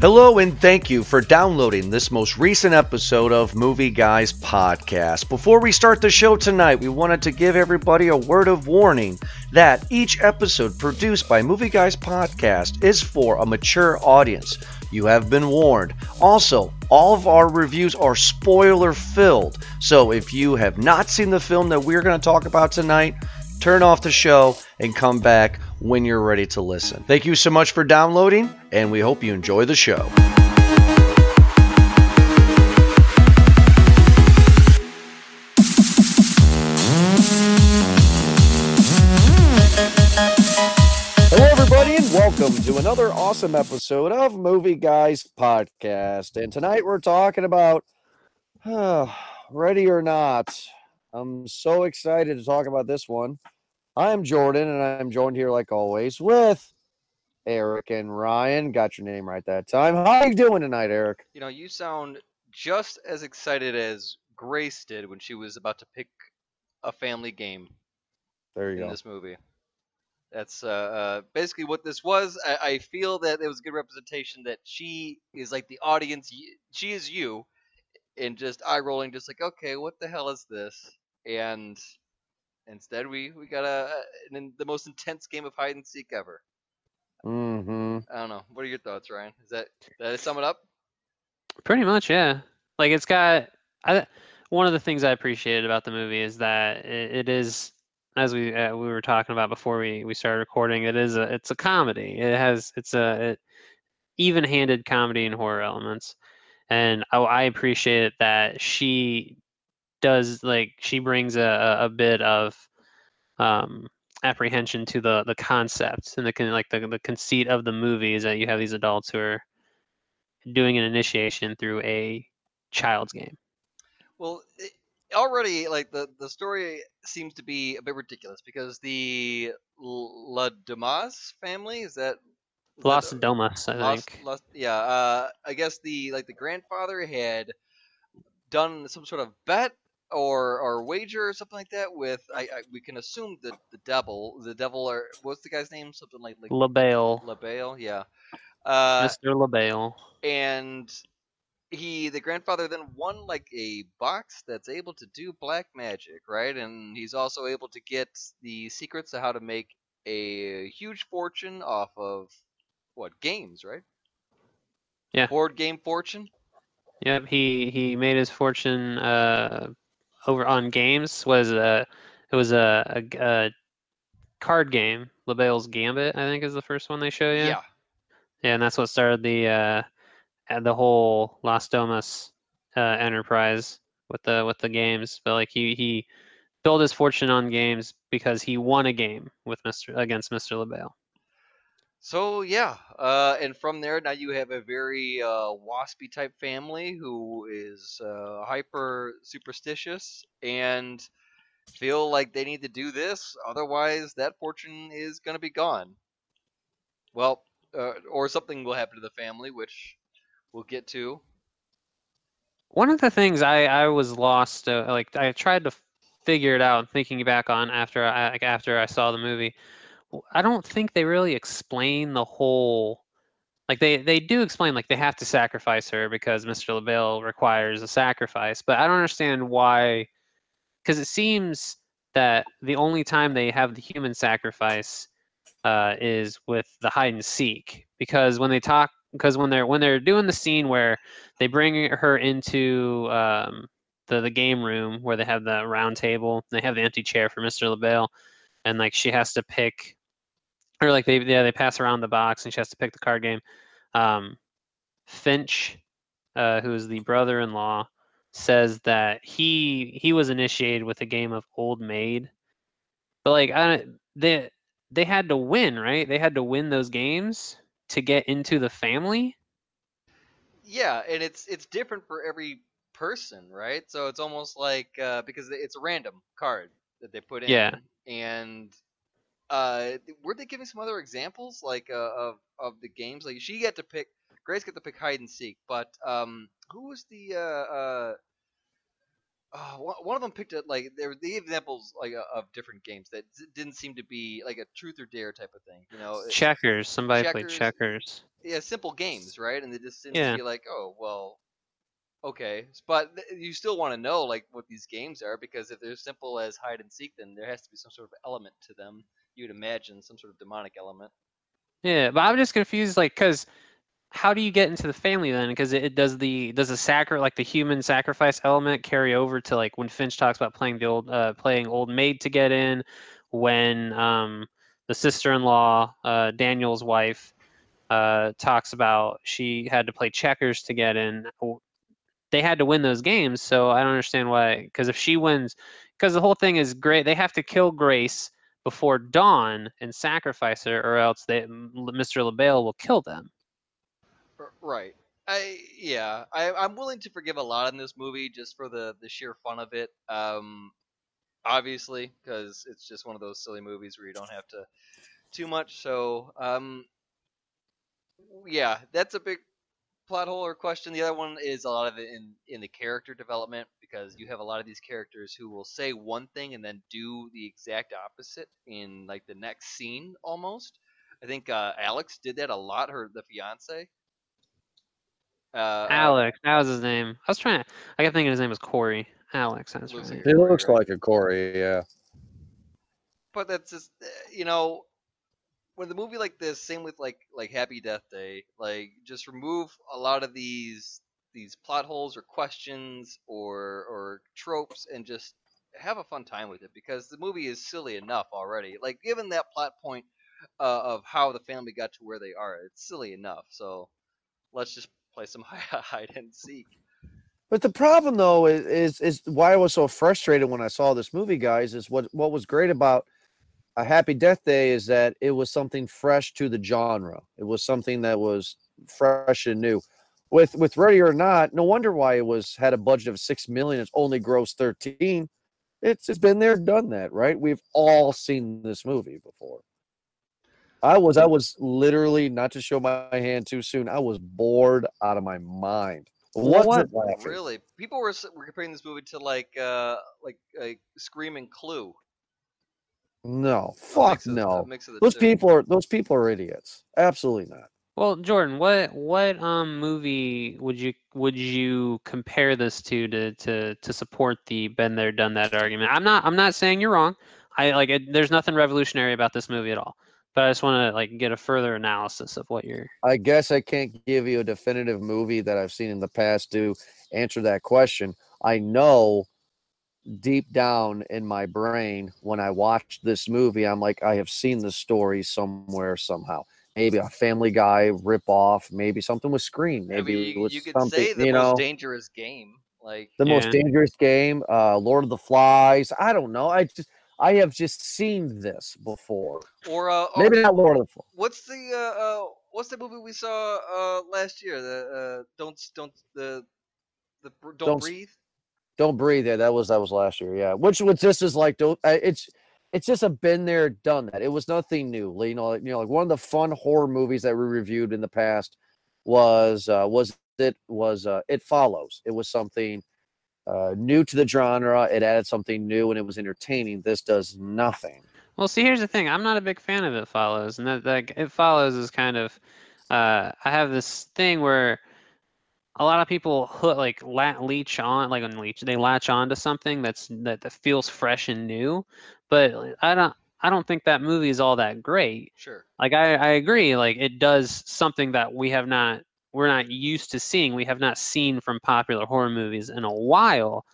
Hello, and thank you for downloading this most recent episode of Movie Guys Podcast. Before we start the show tonight, we wanted to give everybody a word of warning that each episode produced by Movie Guys Podcast is for a mature audience. You have been warned. Also, all of our reviews are spoiler filled. So if you have not seen the film that we're going to talk about tonight, turn off the show and come back when you're ready to listen. Thank you so much for downloading, and we hope you enjoy the show. Hello, everybody, and welcome to another awesome episode of Movie Guys Podcast. And tonight we're talking about uh, Ready or Not. I'm so excited to talk about this one. I'm Jordan, and I'm joined here, like always, with Eric and Ryan. Got your name right that time. How you doing tonight, Eric? You know, you sound just as excited as Grace did when she was about to pick a family game There you in go. this movie. That's uh, uh, basically what this was. I, I feel that it was a good representation that she is like the audience. She is you, and just eye rolling, just like, okay, what the hell is this? And instead, we we got a, a an, the most intense game of hide and seek ever. Mm-hmm. I don't know. What are your thoughts, Ryan? Is that that I sum it up? Pretty much, yeah. Like it's got. I one of the things I appreciated about the movie is that it, it is, as we uh, we were talking about before we we started recording. It is a it's a comedy. It has it's a it, even-handed comedy and horror elements, and I, I appreciate that she does like she brings a a, bit of um apprehension to the the concept and the like the the conceit of the movie is that you have these adults who are doing an initiation through a child's game. Well, it, already like the the story seems to be a bit ridiculous because the Le Domas family is that Los the- Domus, I think. Yeah, uh, I guess the like the grandfather had done some sort of bet or or wager or something like that with I, I we can assume that the devil the devil or what's the guy's name something like like Le Bail, LaBelle yeah uh, Mr. Le Bail. and he the grandfather then won like a box that's able to do black magic right and he's also able to get the secrets of how to make a huge fortune off of what games right Yeah. board game fortune Yep, he he made his fortune uh, over on games. Was a it was a a card game. Le Bail's Gambit, I think, is the first one they show you. yeah Yeah, and that's what started the uh, uh, the whole Las Domas uh, enterprise with the with the games. But like he he built his fortune on games because he won a game with Mr. against Mr. Le Bail. So yeah uh, and from there now you have a very uh, waspy type family who is uh, hyper superstitious and feel like they need to do this otherwise that fortune is going to be gone well uh, or something will happen to the family which we'll get to One of the things I I was lost uh, like I tried to figure it out thinking back on after I after I saw the movie. I don't think they really explain the whole like they they do explain like they have to sacrifice her because Mr. Le Bail requires a sacrifice, but I don't understand why because it seems that the only time they have the human sacrifice uh, is with the hide and seek because when they talk because when they're when they're doing the scene where they bring her into um, the the game room where they have the round table they have the empty chair for Mr. Le Bail and like she has to pick or like they yeah they pass around the box and she has to pick the card game. Um, Fitch uh, who is the brother-in-law says that he he was initiated with a game of Old Maid. But like I they they had to win right? They had to win those games to get into the family? Yeah and it's it's different for every person right? So it's almost like uh, because it's a random card that they put in. Yeah. and uh were they giving some other examples like uh, of of the games like she got to pick grace got to pick hide and seek but um who was the uh uh uh, one of them picked it like there were the examples like of different games that didn't seem to be like a truth or dare type of thing. You know, Checkers. Somebody played Checkers. checkers. yeah, simple games, right? And they just seem Yeah. to be like, oh well, okay, but th- you still want to know like what these games are because if they're simple as hide and seek, then there has to be some sort of element to them. You'd imagine some sort of demonic element. Yeah, but I'm just confused, like, cause how do you get into the family then? Because it, it does the does the sacri like the human sacrifice element carry over to like when Fitch talks about playing the old uh, playing old maid to get in, when um the sister-in-law uh, Daniel's wife uh, talks about she had to play checkers to get in. They had to win those games, so I don't understand why. Because if she wins, because the whole thing is great, they have to kill Grace before dawn and sacrifice her, or else they, Mr. Le Bail will kill them. Right. I yeah. I I'm willing to forgive a lot in this movie just for the the sheer fun of it. Um, obviously, because it's just one of those silly movies where you don't have to too much. So um, yeah, that's a big plot hole or question. The other one is a lot of it in in the character development because you have a lot of these characters who will say one thing and then do the exact opposite in like the next scene almost. I think uh, Alex did that a lot. Her the fiance. Uh, Alex, that was his name. I was trying to, I kept thinking his name was Corey. Alex, that's Looks right. like He looks like a Corey, yeah. but that's just uh, you know with a movie like this same with like like happy death day like just remove a lot of these these plot holes or questions or or tropes and just have a fun time with it because the movie is silly enough already. Like given that plot point uh, of how the family got to where they are it's silly enough. So let's just play some hide and seek. But the problem though is, is is why I was so frustrated when I saw this movie, guys, is what what was great about a Happy Death Day is that it was something fresh to the genre. It was something that was fresh and new. With with Ready or Not, no wonder why it was had a budget of six million. It's only grossed thirteen. It's it's been there, done that, right? We've all seen this movie before. I was I was literally not to show my hand too soon. I was bored out of my mind. What? Really people were, were comparing this movie to like uh like like scream and clue No, fuck of- no. of Those two. people are those people are idiots. Absolutely not. Well, Jordan, what what um movie would you would you compare this to to to to support the been there done that argument? I'm not I'm not saying you're wrong. I like it, there's nothing revolutionary about this movie at all. But I just want to like get a further analysis of what you're I guess I can't give you a definitive movie that I've seen in the past to answer that question. I know deep down in my brain when I watched this movie, I'm like, I have seen this story somewhere somehow. Maybe a Family Guy ripoff, maybe something with Scream, I maybe mean, you, was you could say the you most know, dangerous game. Like the most dangerous game, uh, Lord of the Flies. I don't know. I just I have just seen this before. or uh, oh, Maybe not Lord of the Flies. what's the uh, uh what's the movie we saw uh last year? The uh don't don't the the don't, Don't breathe. Don't breathe. Yeah, that was that was last year. Yeah, which was this is like don't. It's it's just a been there, done that. It was nothing new. You know, like, you know, like one of the fun horror movies that we reviewed in the past was uh, was it was uh, it follows. It was something uh, new to the genre. It added something new, and it was entertaining. This does nothing. Well, see, here's the thing. I'm not a big fan of It Follows, and that like It Follows is kind of. Uh, I have this thing where a lot of people hook, like la- leech on, like on leech, they latch on to something that's that, that feels fresh and new, but I don't. I don't think that movie is all that great. Sure. Like I, I agree. Like it does something that we have not, we're not used to seeing. We have not seen from popular horror movies in a while.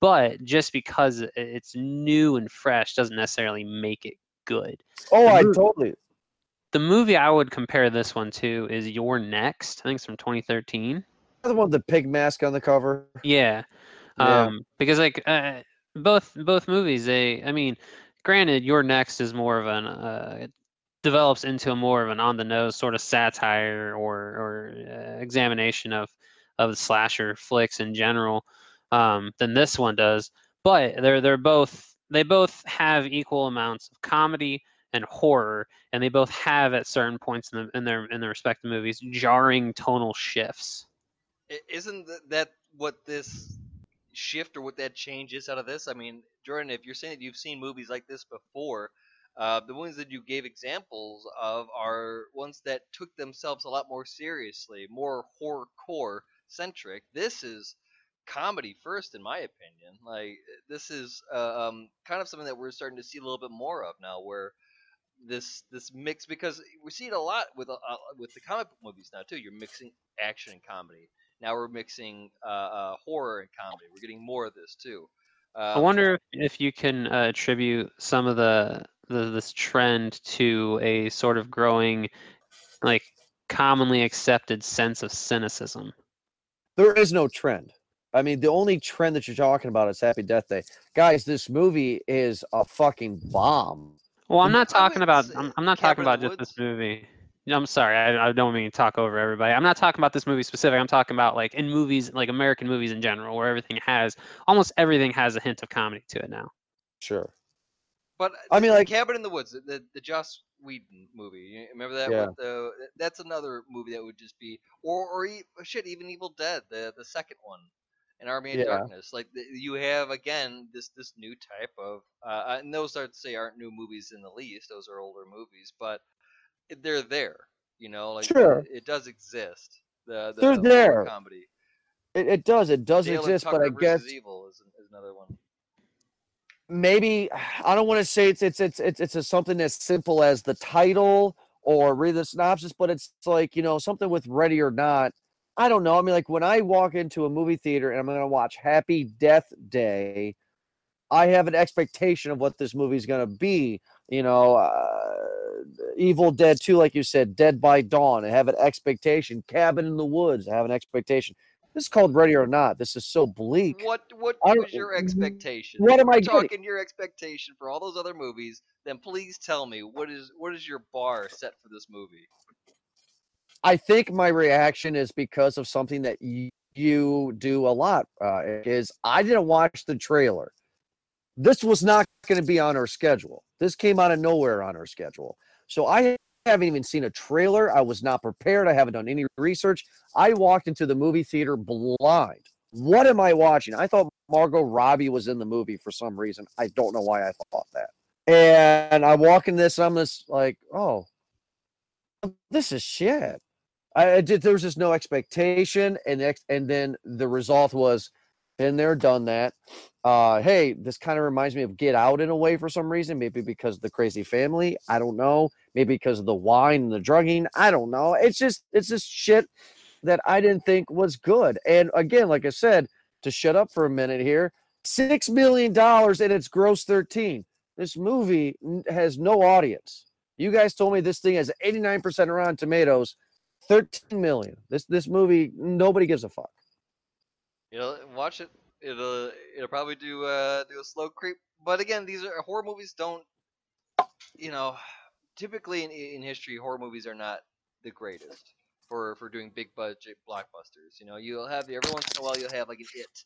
But just because it's new and fresh doesn't necessarily make it good Oh, The I movie- totally. the movie I would compare this one to is You're Next. I think it's from 2013. The one with the pig mask on the cover. Yeah. Yeah. Um, because like uh, both both movies, they I mean, granted, You're Next is more of an uh, it develops into a more of an on the nose sort of satire or or uh, examination of of the slasher flicks in general um, than this one does. But they're they're both they both have equal amounts of comedy and horror, and they both have at certain points in, the, in their in their respective movies jarring tonal shifts. Isn't that what this shift or what that change is out of this? I mean, Jordan, if you're saying that you've seen movies like this before, uh, the ones that you gave examples of are ones that took themselves a lot more seriously, more horrorcore centric. This is comedy first, in my opinion. Like this is uh, um, kind of something that we're starting to see a little bit more of now, where this this mix because we see it a lot with uh, with the comic book movies now too. You're mixing action and comedy. Now we're mixing uh, uh, horror and comedy. We're getting more of this too. I Um, wonder if, if you can uh, attribute some of the, the this trend to a sort of growing, like commonly accepted sense of cynicism. There is no trend. I mean, the only trend that you're talking about is Happy Death Day. Guys, this movie is a fucking bomb. Well, I'm not talking about. I'm, I'm not talking about the just this movie. No, I'm sorry. I, I don't mean to talk over everybody. I'm not talking about this movie specific. I'm talking about like in movies, like American movies in general, where everything has almost everything has a hint of comedy to it now. Sure. But I mean, like- Cabin in the Woods, the the, the Joss Whedon movie. You remember that? Yeah. With the, that's another movie that would just be, or or e- shit, even Evil Dead, the the second one, an Army of Yeah. Darkness. Like the, you have again this this new type of, uh, and those I'd say aren't new movies in the least. Those are older movies, but they're there. You know, like Sure. it, it does exist. The, the They're horror there. Comedy. It, it does. It does Dale exist, but I guess Evil is, is another one. maybe I don't want to say it's it's it's it's it's a, something as simple as the title or read the synopsis, but it's like you know something with Ready or Not. I don't know. I mean, like when I walk into a movie theater and I'm going to watch Happy Death Day, I have an expectation of what this movie's going to be. You know, uh, Evil Dead 2, like you said, Dead by Dawn. I have an expectation. Cabin in the Woods. I have an expectation. This is called Ready or Not. This is so bleak. What what was your expectation? what am I getting? talking your expectation for all those other movies? Then please tell me what is what is your bar set for this movie? I think my reaction is because of something that y- you do a lot. Uh, is I didn't watch the trailer. This was not going to be on our schedule. This came out of nowhere on our schedule. So I haven't even seen a trailer. I was not prepared. I haven't done any research. I walked into the movie theater blind. What am I watching? I thought Margot Robbie was in the movie for some reason. I don't know why I thought that. And I walk in this, and I'm just like, oh, this is shit. I, did. There was just no expectation, and ex- and then the result was, been there, done that. Uh, hey, this kind of reminds me of Get Out in a way for some reason. Maybe because of the crazy family. I don't know. Maybe because of the wine and the drugging. I don't know. It's just it's just shit that I didn't think was good. And again, like I said, to shut up for a minute here, six million dollars and it's gross thirteen. This movie has no audience. You guys told me this thing has 89% around Tomatoes, 13 million. This this movie, nobody gives a fuck. You know, watch it. It'll it'll probably do uh do a slow creep. But again, these are horror movies. Don't you know? Typically in in history, horror movies are not the greatest for for doing big budget blockbusters. You know, you'll have every once in a while you'll have like an it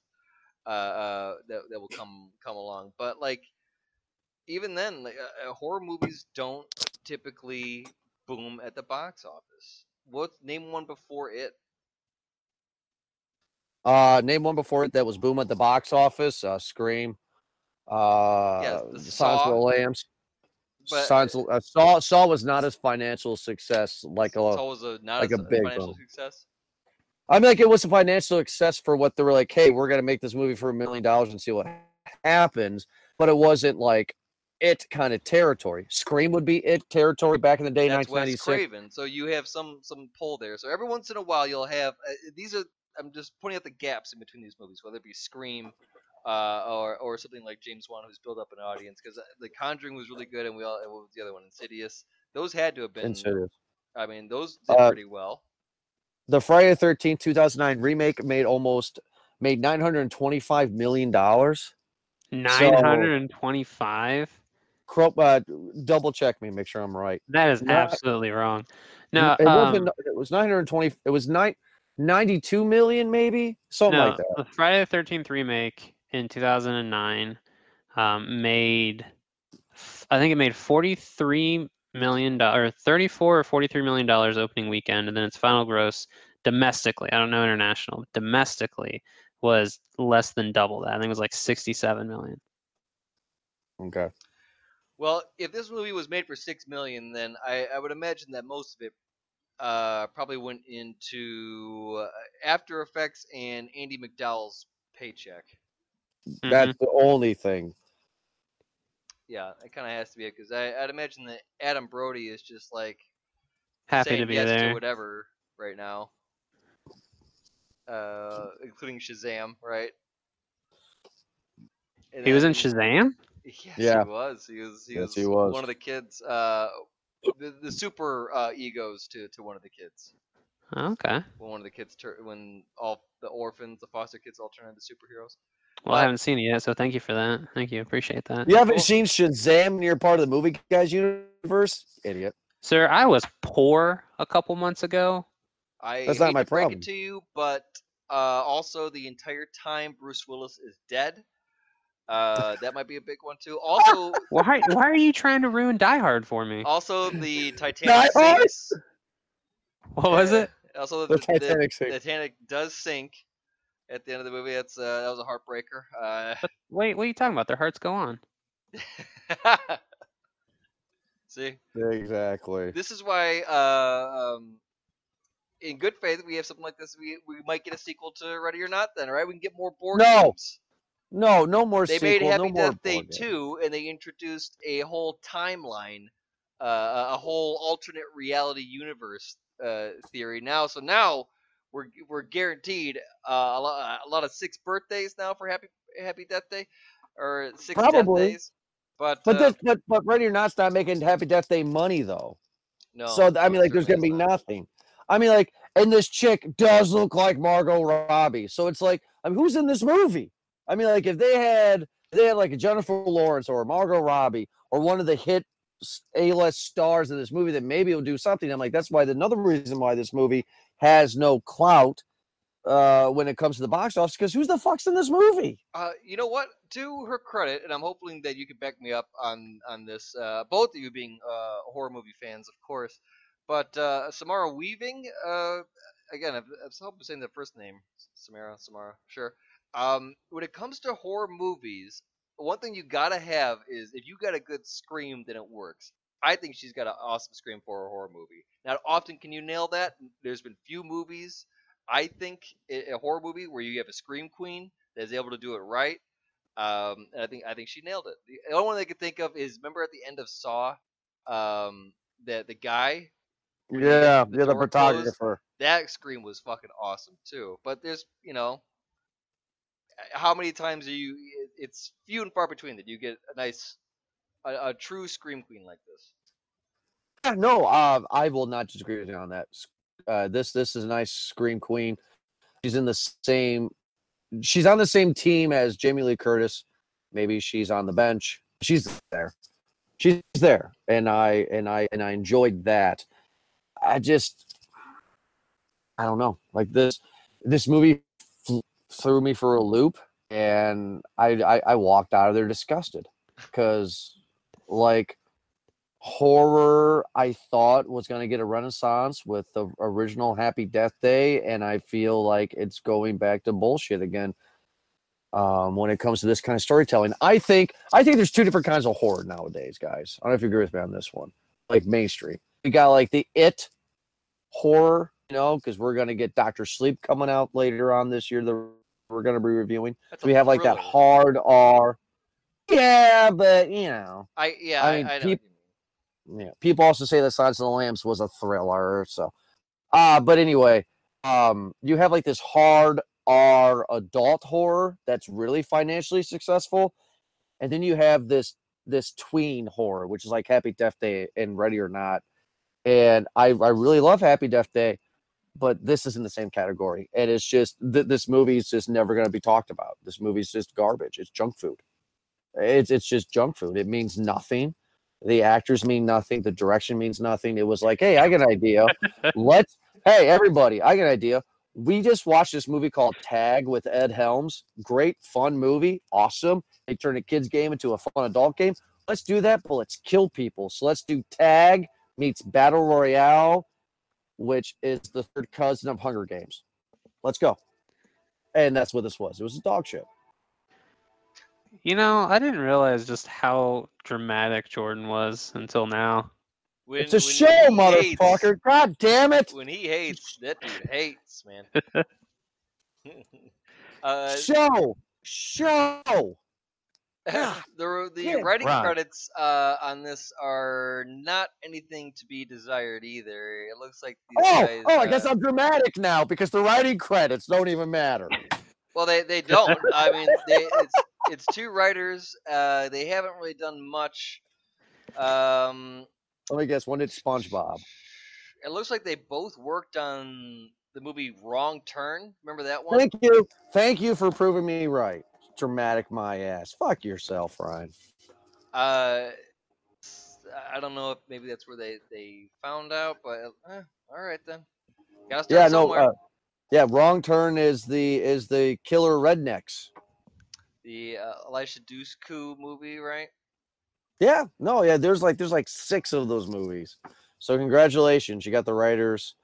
uh, uh that that will come come along. But like even then, like uh, uh, horror movies don't typically boom at the box office. What name one before it? Uh, name one before it that was boom at the box office. Uh, Scream. Uh, the Silence of the Saw, Lambs. But Silence of- uh, Saw Saw was not as financial success like a. so was a not like as a a big financial success. I mean, like it was a financial success for what they were like. Hey, we're gonna make this movie for a million dollars and see what happens. But it wasn't like it kind of territory. Scream would be it territory back in the day, That's Wes 1996. Craven. So you have some some pull there. So every once in a while you'll have uh, these are. I'm just pointing out the gaps in between these movies, whether it be Scream, uh, or or something like James Wan, who's built up an audience. Because The Conjuring was really good, and we all and what was the other one? Insidious. Those had to have been. Insidious. I mean, those did Uh, pretty well. The Friday the 13th, 2009 remake made almost made 925 million dollars. Nine hundred and twenty-five. Cro- uh, double check me, make sure I'm right. That is Not- absolutely wrong. No, it um, wasn't. It was 920. It was nine. 92 million, maybe something no, like that. the Friday the Thirteenth remake in two thousand and nine um, made, I think it made forty-three million dollars, thirty-four or forty-three million dollars opening weekend, and then its final gross domestically. I don't know international. Domestically was less than double that. I think it was like 67 million. Okay. Well, if this movie was made for six million, then I, I would imagine that most of it uh, probably went into uh, After Effects and Andie MacDowell's paycheck. That's the only thing. Yeah, it kind of has to be it because I'd imagine that Adam Brody is just like happy to be yes to there. whatever right now, uh, including Shazam, right? And He was in Shazam. Yes, Yeah. he was. He was. He Yes, was, he was. one of the kids. Uh, the, the super uh, egos to, to one of the kids. Okay. When one of the kids tur- when all the orphans, the foster kids, all turn into superheroes. Well, But- I haven't seen it yet, so thank you for that. Thank you. Appreciate that. You haven't Well- seen Shazam and you're part of the movie guys universe? Idiot. Sir, I was poor a couple months ago. I That's not my to break problem. it to you, but uh, also the entire time Bruce Willis is dead. Uh, that might be a big one too. Also, Why why are you trying to ruin Die Hard for me? also the Titanic Die Hard? sinks. What was it? Also, The the, Titanic the sink. Titanic does sink at the end of the movie. That's uh, that was a heartbreaker. Uh, Wait, what are you talking about? Their hearts go on. See, Exactly. this is why, uh, um, in good faith, we have something like this. We we might get a sequel to Ready or Not. Then, right? We can get more board No, games. No, no more They sequel, made Happy no more Death Day. 2, and they introduced a whole timeline, uh, a whole alternate reality universe uh, theory now. So now we're we're guaranteed uh, a, lot, a lot of six birthdays now for Happy Happy Death Day, or six death Probably. days. But, But uh, this, but but Ready or Not's not making Happy Death Day money though. no, so I mean, like, there's gonna be not. nothing. I mean, like, and this chick does look like Margot Robbie. So it's like, I mean, who's in this movie? I mean, like, if they had they had like a Jennifer Lawrence or a Margot Robbie or one of the hit A list stars of this movie, that maybe it'll do something. I'm like, that's why the another reason why this movie has no clout uh when it comes to the box office because who's the fuck's in this movie? Uh, you know what? To her credit, and I'm hoping that you can back me up on on this. Uh, both of you being uh, horror movie fans, of course. But uh, Samara Weaving, uh, again, hope I'm saying the first name, Samara, Samara, sure. Um, when it comes to horror movies, one thing you gotta have is if you got a good scream, then it works. I think she's got an awesome scream for a horror movie. Now, often can you nail that? There's been few movies, I think, a horror movie where you have a scream queen that is able to do it right. Um, and I think I think she nailed it. The only one I could think of is remember at the end of Saw, um, the the guy When you get Yeah, the yeah, the door closed, photographer. that scream was fucking awesome too. But there's, you know, how many times are you? It's few and far between that you get a nice, a, a true scream queen like this. Yeah, no, uh, I will not disagree with you on that. Uh, this this is a nice scream queen. She's in the same. She's on the same team as Jamie Lee Curtis. Maybe she's on the bench. She's there. She's there, and I and I and I enjoyed that. I just, I don't know, like this. This movie threw me for a loop, and I I, I walked out of there disgusted because, like horror I thought was going to get a renaissance with the original Happy Death Day, and I feel like it's going back to bullshit again. Um, when it comes to this kind of storytelling, I think I think there's two different kinds of horror nowadays, guys. I don't know if you agree with me on this one. Like mainstream, we got like the it horror, you know, because we're gonna get Doctor Sleep coming out later on this year. That we're gonna be reviewing. That's We have like that hard R. Yeah, but you know, I yeah, I mean, I know. what peop- you mean. yeah people also say that silence of the lambs was a thriller so uh but anyway um you have like this hard r adult horror that's really financially successful and then you have this this tween horror which is like happy death day and ready or not and i i really love happy death day but this is in the same category and it's just th- this movie is just never going to be talked about. This movie's just garbage. It's junk food. It's it's just junk food. It means nothing. The actors mean nothing. The direction means nothing. It was like hey i got an idea. Let's hey everybody i got an idea. We just watched this movie called tag with ed helms. Great fun movie. Awesome. They turned a kids game into a fun adult game. Let's do that but let's kill people. So let's do tag meets battle royale which is the third cousin of hunger games let's go and that's what this was. It was a dog show. You know, I didn't realize just how dramatic Jordan was until now. When, it's a show, he hates- motherfucker. God damn it. when he hates, that dude hates, man. uh, show. Show. God the the damn writing right. credits uh, on this are not anything to be desired either. It looks like these Oh, guys. oh, I guess uh, I'm dramatic now because the writing credits don't even matter. Well, they they don't. I mean, they, it's it's two writers. Uh, they haven't really done much. Um, Let me guess. When did SpongeBob? it looks like they both worked on the movie Wrong Turn. Remember that one? Thank you. Thank you for proving me right. Dramatic my ass. Fuck yourself, Ryan. Uh, I don't know if maybe that's where they they found out, but eh, all right then. Gotta start Yeah, no. Uh, yeah, wrong turn is the is the killer rednecks. the uh, Eliza Dushku movie, right? Yeah, no, yeah. There's like there's like six of those movies. So congratulations, you got the writers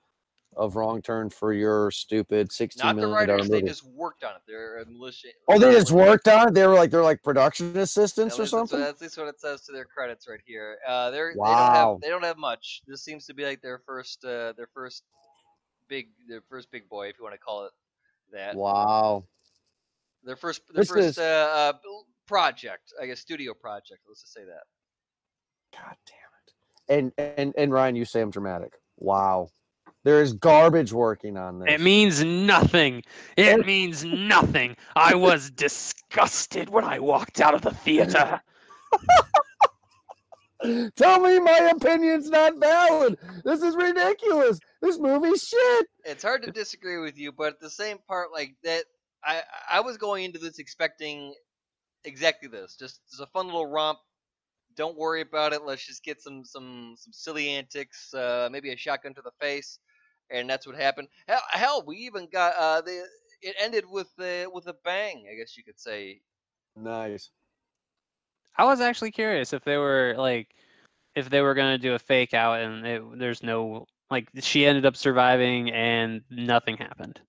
of Wrong Turn for your stupid sixteen Not the million dollar writers. They just worked on it. They're a militia. Oh, they just worked on it. They were like they're like production At assistants or least that's, something. what, at least what it says to their credits right here. Uh, they're they don't Wow. have they don't have much. This seems to be like their first uh, their first big their first big boy, if you want to call it that. Wow. Their first their This first is- uh, uh, project, I guess, studio project. Let's just say that. God damn it. And and and Ryan, you say I'm dramatic. Wow. There is garbage working on this. It means nothing. It means nothing. I was disgusted when I walked out of the theater. Tell me my opinion's not valid. This is ridiculous. This movie's shit. It's hard to disagree with you, but at the same part, like that, I I was going into this expecting exactly this. Just, just a fun little romp. Don't worry about it. Let's just get some some some silly antics. Uh, maybe a shotgun to the face, and that's what happened. Hell, hell we even got uh the it ended with the with a bang. I guess you could say. Nice. I was actually curious if they were like, if they were gonna do a fake out and it, there's no like she ended up surviving and nothing happened.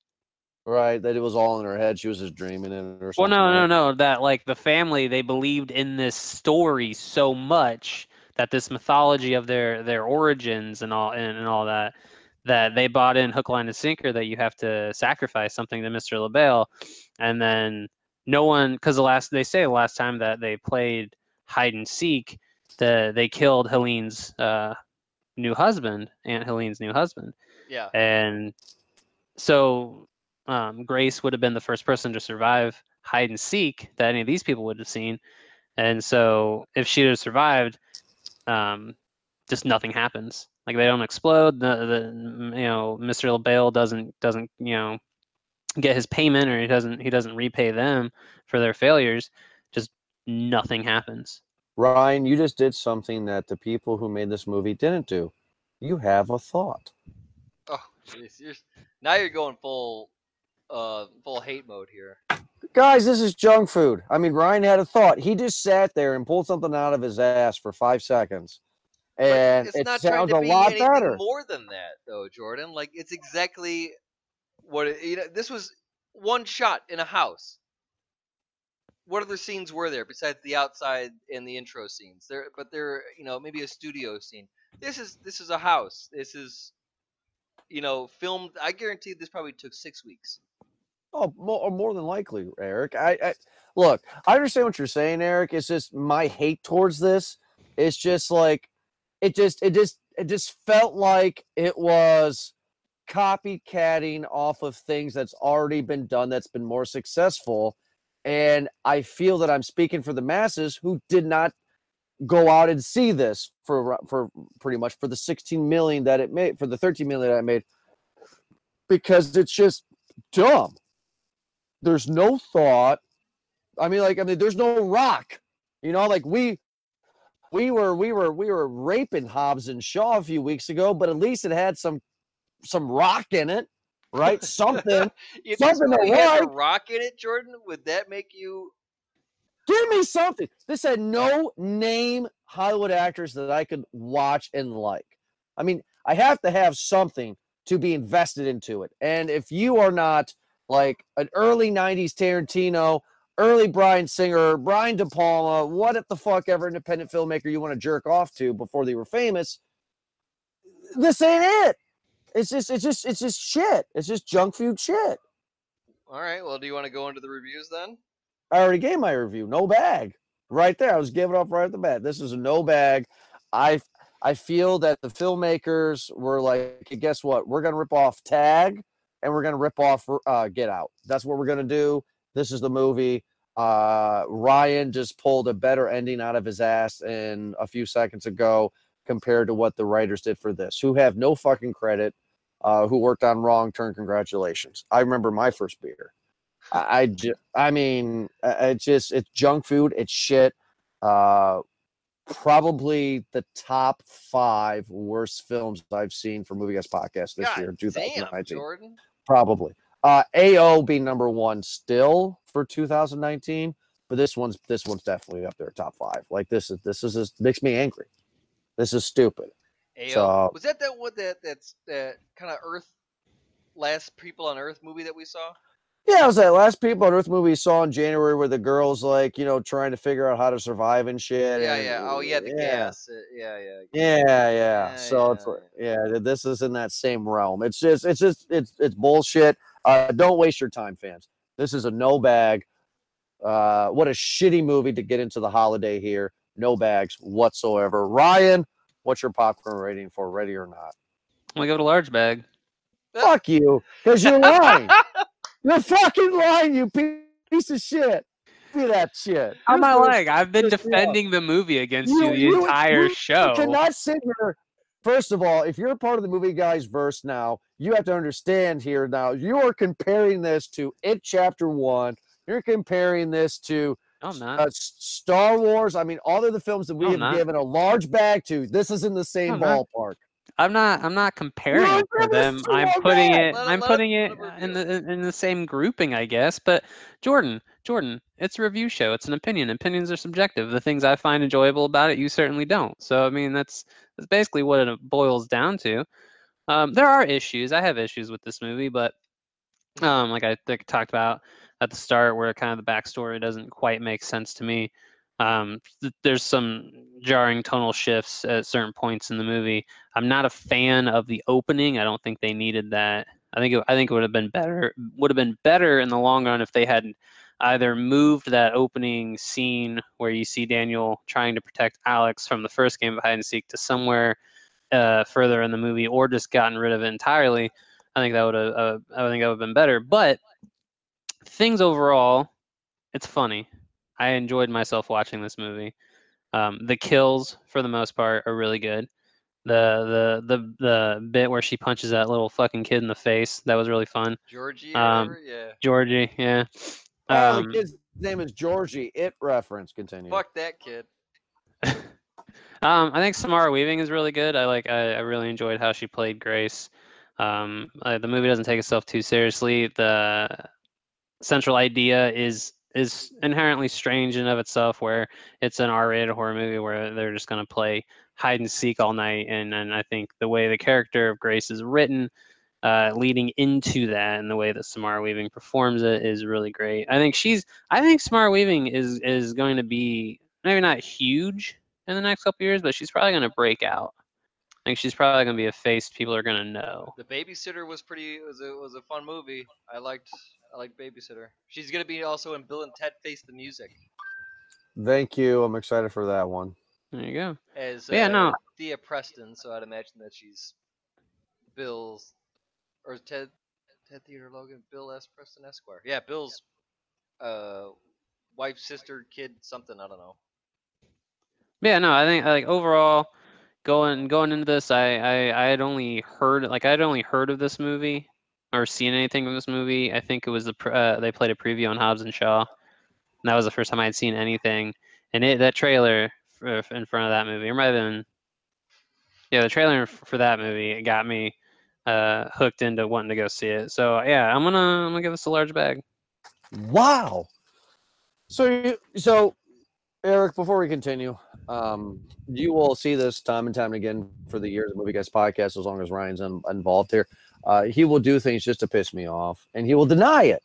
Right. That it was all in her head. She was just dreaming it or something. Well, no, no, no. That like the family they believed in this story so much that this mythology of their their origins and all and, and all that that they bought in hook, line, and sinker that you have to sacrifice something to Mr. Le Bail, and then no one because the last they say the last time that they played hide and seek, the they killed Helene's uh, new husband, Aunt Helene's new husband Yeah. and so um, Grace would have been the first person to survive hide and seek that any of these people would have seen, and so if she had survived, um, just nothing happens. Like they don't explode. The, the you know Mr. Le Bail doesn't doesn't you know get his payment or he doesn't he doesn't repay them for their failures. Just nothing happens. Ryan, you just did something that the people who made this movie didn't do. You have a thought. Oh, jeez, you're, now you're going full uh full hate mode here. Guys, this is junk food. I mean, Ryan had a thought. He just sat there and pulled something out of his ass for five seconds. But And it's it not trying sounds to a lot anything better. more than that, though, Jordan. Like it's exactly what it, you know. This was one shot in a house. What other scenes were there besides the outside and the intro scenes? There, but there, you know, maybe a studio scene. This is this is a house. This is, you know, filmed. I guarantee this probably took six weeks. Oh, more, more than likely, Eric. I, I look. I understand what you're saying, Eric. It's just my hate towards this. It's just like it just it just it just felt like it was copycatting off of things that's already been done that's been more successful. And i feel that i'm speaking for the masses who did not go out and see this for for pretty much for the 16 million that it made for the 13 million that i made. Because it's just dumb. There's no thought. I mean like i mean there's no rock. You know like we we were we were we were raping hobbs and shaw a few weeks ago but at least it had some some rock in it right something If Something this had like. rock in it, Jordan, would that make you? give me something this had no name hollywood actors that i could watch and like i mean i have to have something to be invested into it and if you are not like an early '90s Tarantino, early Bryan Singer, Brian De Palma, what if the fuck ever independent filmmaker you want to jerk off to before they were famous. This ain't it. It's just, it's just, it's just shit. It's just junk food shit. All right. Well, do you want to go into the reviews then? I already gave my review. No bag. Right there. I was giving up right at the bat. This is a no bag. I I feel that the filmmakers were like, guess what? We're gonna rip off Tag and we're gonna rip off uh, Get Out. That's what we're gonna do. This is the movie. Uh, Ryan just pulled a better ending out of his ass in a few seconds ago compared to what the writers did for this, who have no fucking credit, uh, who worked on Wrong Turn. Congratulations. I remember my first beer. I, I, ju- I mean, it's just it's junk food. It's shit. Uh, probably the top five worst films I've seen for Movie Guys Podcast this God year, damn, 2019. Jordan. Probably. Uh, AO being number one still for 2019, but this one's this one's definitely up there, top five. Like this is this is just makes me angry. This is stupid. Ayo. So- was that that what that that's that kind of Earth, last people on Earth movie that we saw? Yeah, it was that last People on Earth movie we saw in January where the girl's like, you know, trying to figure out how to survive and shit. Yeah, and- yeah. Oh, yeah, the yeah. gas. uh, Yeah, yeah. Yeah, yeah. Yeah, so yeah, like, yeah, this is in that same realm. It's just, it's just, it's, it's bullshit. Uh, don't waste your time, fans. This is a no bag. Uh, what a shitty movie to get into the holiday here. No bags whatsoever. Ryan, what's your popcorn rating for Ready or Not? I'm gonna go to large bag. Fuck you, because you're lying. you're fucking lying, you piece of shit. See that shit. How am I lying? I've been defending the movie against You- you, the you- entire you- show. You cannot sit here. First of all, if you're a part of the movie guys verse now, you have to understand here now. You are comparing this to It Chapter One. You're comparing this to I'm not. uh, Star Wars. I mean, all of the films that we No, have not. given a large bag to. This is in the same I'm not. ballpark. I'm not. I'm not comparing You're it to them. I'm putting that. it. Let 'em- I'm let 'em- putting let it 'em in the in the same grouping, I guess. But Jordan, Jordan, it's a review show. It's an opinion. Opinions are subjective. The things I find enjoyable about it, you certainly don't. So I mean, that's that's basically what it boils down to. Um, there are issues. I have issues with this movie, but um, like I think talked about at the start, where kind of the backstory doesn't quite make sense to me. Um, th- there's some jarring tonal shifts at certain points in the movie. I'm not a fan of the opening. I don't think they needed that. I think it, I think it would have been better. Would have been better in the long run if they had either moved that opening scene where you see Daniel trying to protect Alex from the first game of hide and seek to somewhere uh, further in the movie, or just gotten rid of it entirely. I think that would have. Uh, I think that would have been better. But things overall, it's funny. I enjoyed myself watching this movie. Um, the kills, for the most part, are really good. The the the the bit where she punches that little fucking kid in the face that was really fun. Georgie. Um. Yeah. Georgie, yeah. Oh, Um, the kid's name is Georgie. It reference. Continue. Fuck that kid. Um, I think Samara Weaving is really good. I like. I, I really enjoyed how she played Grace. Um, uh, the movie doesn't take itself too seriously. The central idea is is inherently strange in and of itself, where it's an R-rated horror movie where they're just going to play hide and seek all night. And and I think the way the character of Grace is written, uh, leading into that, and the way that Samara Weaving performs it is really great. I think she's. I think Samara Weaving is is going to be maybe not huge in the next couple years, but she's probably going to break out. I think she's probably going to be a face people are going to know. The babysitter was pretty. Was a was a fun movie. I liked. I liked babysitter. She's gonna be also in Bill and Ted Face the Music Thank you. I'm excited for that one. There you go. as Yeah, uh, no. Thea Preston. So I'd imagine that she's Bill's or Ted Ted Theodore Logan Bill S Preston Esquire. Yeah, Bill's uh wife, sister, kid, something. I don't know. Yeah, no, I think like overall, going going into this, I I I had only heard like I'd only heard of this movie or seen anything from this movie. I think it was the uh, they played a preview on Hobbs and Shaw. And that was the first time I had seen anything, and it that trailer for, in front of that movie, it might have been, yeah, the trailer for that movie it got me uh, hooked into wanting to go see it. So yeah, I'm gonna I'm gonna give this a large bag. Wow. So, you, so Eric, before we continue, um, you will see this time and time again for the years of Movie Guys podcast as long as Ryan's in, involved here. uh, he will do things just to piss me off, and he will deny it.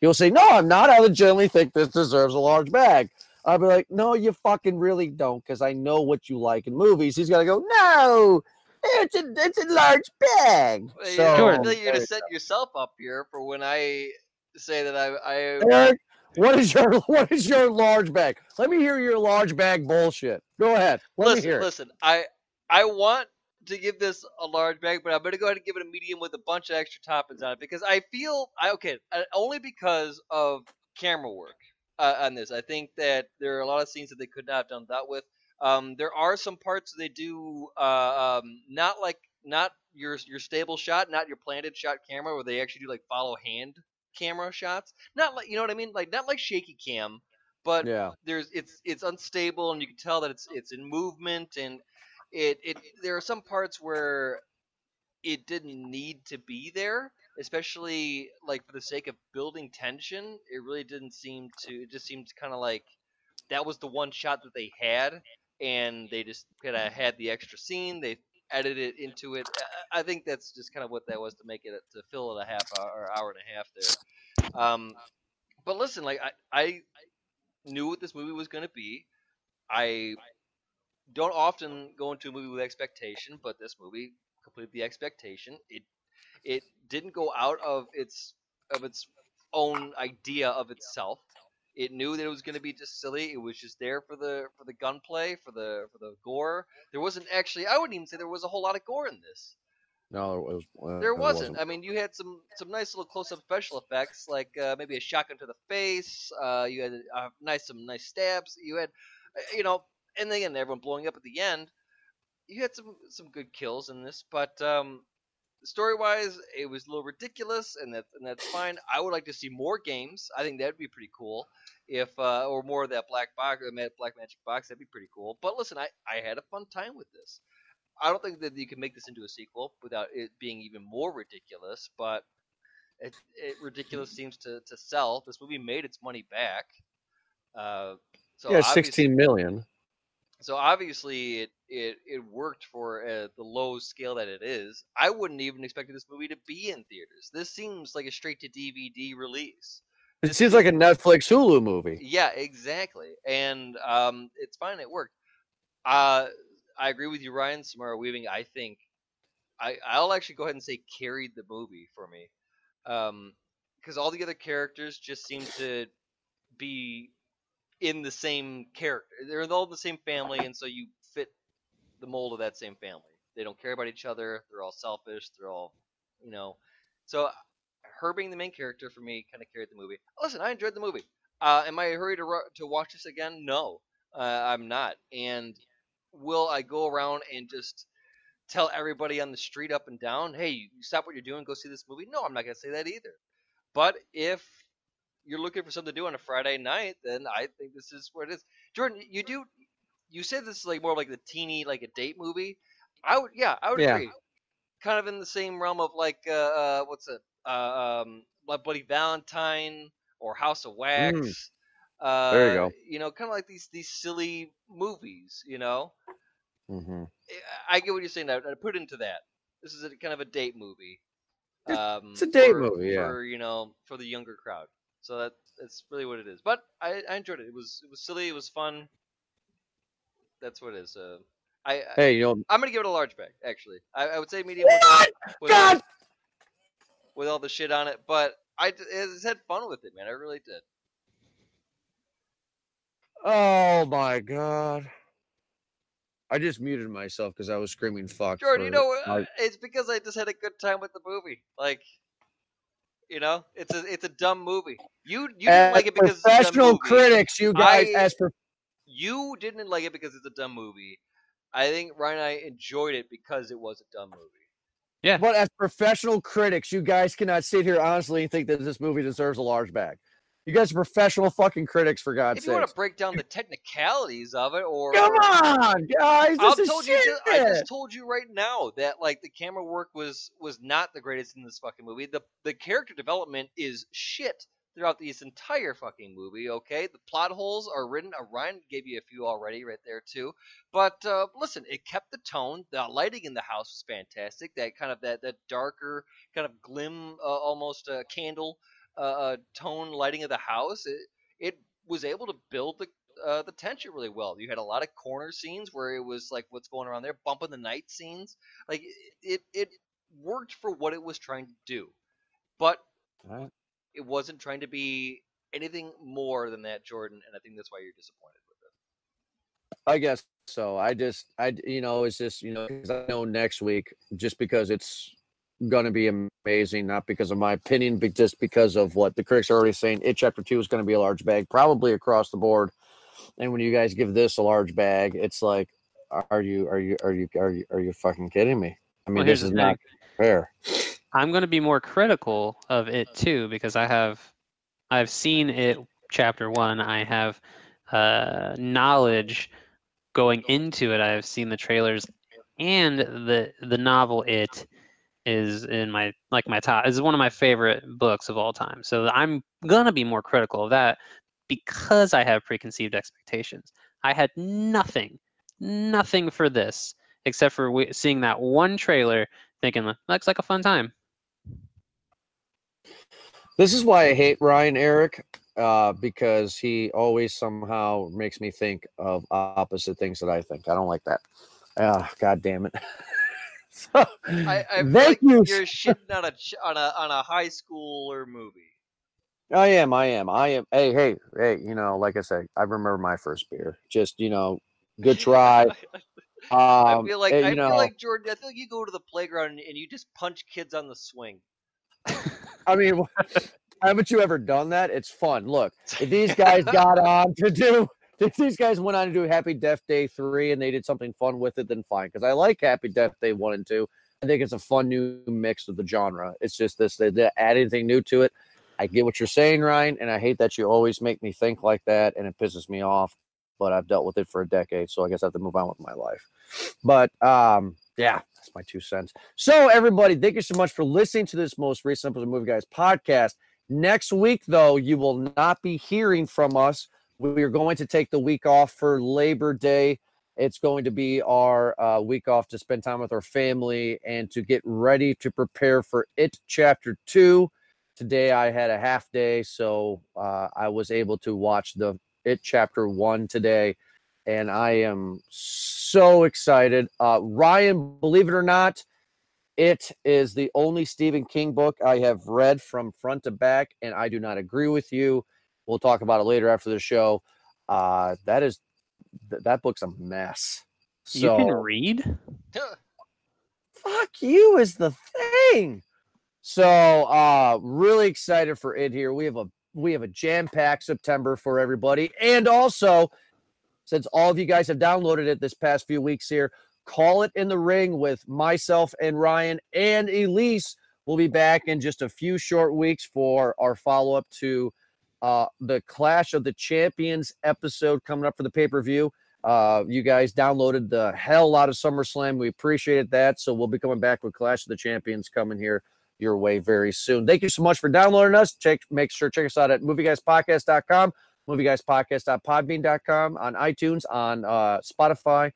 He'll say, "No, I'm not. I legitimately think this deserves a large bag." I'll be like, "No, you fucking really don't, because I know what you like in movies." He's gonna go, "No, it's a it's a large bag." Well, you- So, I feel you're gonna set yourself up here for when I say that I I Eric, what is your what is your large bag? Let me hear your large bag bullshit. Go ahead. Let me listen, hear. it. listen. I I want to give this a large bag, but I'm gonna go ahead and give it a medium with a bunch of extra toppings on it because I feel I okay uh, only because of camera work uh, on this. I think that there are a lot of scenes that they could not have done that with. Um, there are some parts they do uh, um, not like not your your stable shot, not your planted shot camera, where they actually do like follow hand camera shots. Not like you know what I mean, like not like shaky cam, but Yeah. there's it's it's unstable and you can tell that it's it's in movement and it it there are some parts where it didn't need to be there especially like for the sake of building tension it really didn't seem to it just seemed kind of like that was the one shot that they had and they just kind of had the extra scene they edited it into it I- i think that's just kind of what that was to make it to fill it a half hour or hour and a half there um but listen like i i knew what this movie was going to be. I don't often go into a movie with expectation, but this movie completed the expectation. It it didn't go out of its of its own idea of itself. It knew that it was going to be just silly. It was just there for the for the gunplay, for the for the gore. There wasn't actually. I wouldn't even say there was a whole lot of gore in this. No, it was. uh, There it wasn't. I mean, you had some some nice little close-up special effects, like uh, maybe a shotgun to the face. Uh, you had uh, nice some nice stabs. You had, uh, you know, and then everyone blowing up at the end. You had some some good kills in this, but um, story-wise, it was a little ridiculous, and that's and that's fine. I would like to see more games. I think that'd be pretty cool. If uh, or more of that black box, uh, black magic box, that'd be pretty cool. But listen, I I had a fun time with this. I don't think that you can make this into a sequel without it being even more ridiculous, but it, it ridiculous seems to, to sell. This movie made its money back. Uh, so yeah, sixteen million. So obviously it it, it worked for uh, the low scale that it is. I wouldn't even expect this movie to be in theaters. This seems like a straight to DVD release. It seems like a Netflix Hulu movie. Yeah, exactly. And um, it's fine. It worked. Uh, I agree with you, Ryan. Samara Weaving, I think, I I'll actually go ahead and say carried the movie for me, because all the other characters just seem to be in the same character. They're all in the same family, and so you fit the mold of that same family. They don't care about each other. They're all selfish. They're all, you know. So her being the main character for me kind of carried the movie. Listen, I enjoyed the movie. Uh, am I in a hurry to to watch this again? No, uh, I'm not. And will I go around and just tell everybody on the street up and down, "Hey, you stop what you're doing, go see this movie"? No, I'm not gonna say that either. But if you're looking for something to do on a Friday night, then I think this is what it is. Jordan, you do. You said this is like more like the teeny, like a date movie. I would, yeah, I would Yeah. agree. Kind of in the same realm of like, uh, uh what's it, uh, um, like Bloody Valentine or House of Wax. Uh, There you go. You know, kind of like these these silly movies. You know, hmm I I get what you're saying. I, I put into that. This is a kind of a date movie. It's- Um, it's a date for- movie, yeah. For you know, for the younger crowd. So that that's really what it is. But I, I enjoyed it. It was it was silly. It was fun. That's what it is. Uh, I, I Hey, you know, I'm gonna give it a large bag. Actually, I, I would say medium with, What? with, all, God, with all the shit on it. But I just had fun with it, man. I really did. oh my God. I just muted myself because I was screaming "fuck." Jordan, you know, like- it's because I just had a good time with the movie. Like, you know, it's a it's a dumb movie. You you didn't like it because it's a dumb professional critics, you guys, I- as pro- You didn't like it because it's a dumb movie. I think Ryan and I enjoyed it because it was a dumb movie. Yeah. But as professional critics, you guys cannot sit here honestly and think that this movie deserves a large bag. You guys are professional fucking critics, for God's sake. if you want to break down the technicalities of it, or Come on, guys, I'll this is told shit. ju- I just told you right now that like the camera work was was not the greatest in this fucking movie. The the character development is shit. Throughout this entire fucking movie. Okay, the plot holes are written. Uh, Ryan gave you a few already right there too. But uh, listen, it kept the tone. The lighting in the house was fantastic. That kind of that that darker kind of glim, uh, almost uh, candle uh, tone lighting of the house. It, it was able to build the uh, the tension really well. You had a lot of corner scenes where it was like what's going around there, bumping the night scenes. Like it it worked for what it was trying to do, but Right. It wasn't trying to be anything more than that, Jordan. And I think that's why you're disappointed with it. I guess so. I just, I, you know, it's just, you know, 'cause I know next week, just because it's going to be amazing, not because of my opinion, but just because of what the critics are already saying. It chapter two is going to be a large bag, probably across the board. And when you guys give this a large bag, it's like, are you, are you, are you, are you, are you fucking kidding me? I mean, Well, this is not fair. I'm going to be more critical of it too because I have I've seen it chapter 1. I have uh knowledge going into it. I've seen the trailers and the the novel it is in my like my top is one of my favorite books of all time. So I'm going to be more critical of that because I have preconceived expectations. I had nothing nothing for this except for we, seeing that one trailer thinking looks like a fun time. This is why I hate Ryan Eric, uh, because he always somehow makes me think of opposite things that I think. I don't like that. Ah, God damn it. so, I, I thank like you. you're shitting on a on a on a high schooler movie. I am. I am. I am. Hey, hey, hey. You know, like I said, I remember my first beer. Just you know, good try. I Um, feel like eh, I know, feel like Jordan. I feel like you go to the playground and, and you just punch kids on the swing. I mean, haven't you ever done that? It's fun. Look, if these guys got on to do, if these guys went on to do Happy Death Day three and they did something fun with it, then fine. Because I like Happy Death Day one and two. I think it's a fun new mix of the genre. It's just this they, they add anything new to it. I get what you're saying, Ryan, and I hate that you always make me think like that, and it pisses me off. But I've dealt with it for a decade, so I guess I have to move on with my life. But um, yeah, that's my two cents. So everybody, thank you so much for listening to this most recent episode of Movie Guys podcast. Next week, though, you will not be hearing from us. We are going to take the week off for Labor Day. It's going to be our uh, week off to spend time with our family and to get ready to prepare for it chapter two. Today I had a half day, so uh, I was able to watch the it chapter one today, and I am so excited. Uh, Ryan, believe it or not, it is the only Stephen King book I have read from front to back, and I do not agree with you. We'll talk about it later after the show. Uh, that is th- that book's a mess. So you can read? fuck you is the thing. So uh really excited for it here. We have a we have a jam-packed September for everybody. And also, since all of you guys have downloaded it this past few weeks here, call it in the ring with myself and Ryan and Elise. We'll be back in just a few short weeks for our follow-up to uh the Clash of the Champions episode coming up for the pay-per-view. Uh, you guys downloaded the hell out of SummerSlam. We appreciated that. So we'll be coming back with Clash of the Champions coming here your way very soon. Thank you so much for downloading us. Check, make sure check us out at movieguyspodcast.com, movieguyspodcast.podbean.com, on iTunes, on uh, Spotify,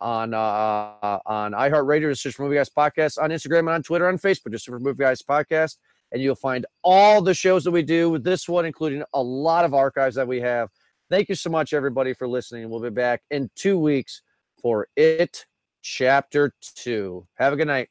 on uh, on iHeartRadio. Just search for Movie Guys Podcast on Instagram and on Twitter, on Facebook. Just for Movie Guys Podcast, and you'll find all the shows that we do. With this one, including a lot of archives that we have. Thank you so much, everybody, for listening. We'll be back in two weeks for it, chapter two. Have a good night.